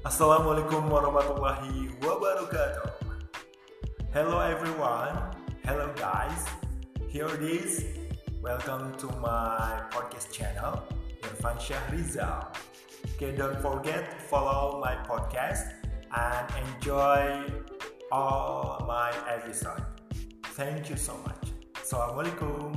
Assalamualaikum warahmatullahi wabarakatuh. Hello everyone. Hello guys. Here it is. Welcome to my podcast channel, Irfan Syahrizal. Okay, don't forget to follow my podcast and enjoy all my episode. Thank you so much. Assalamualaikum.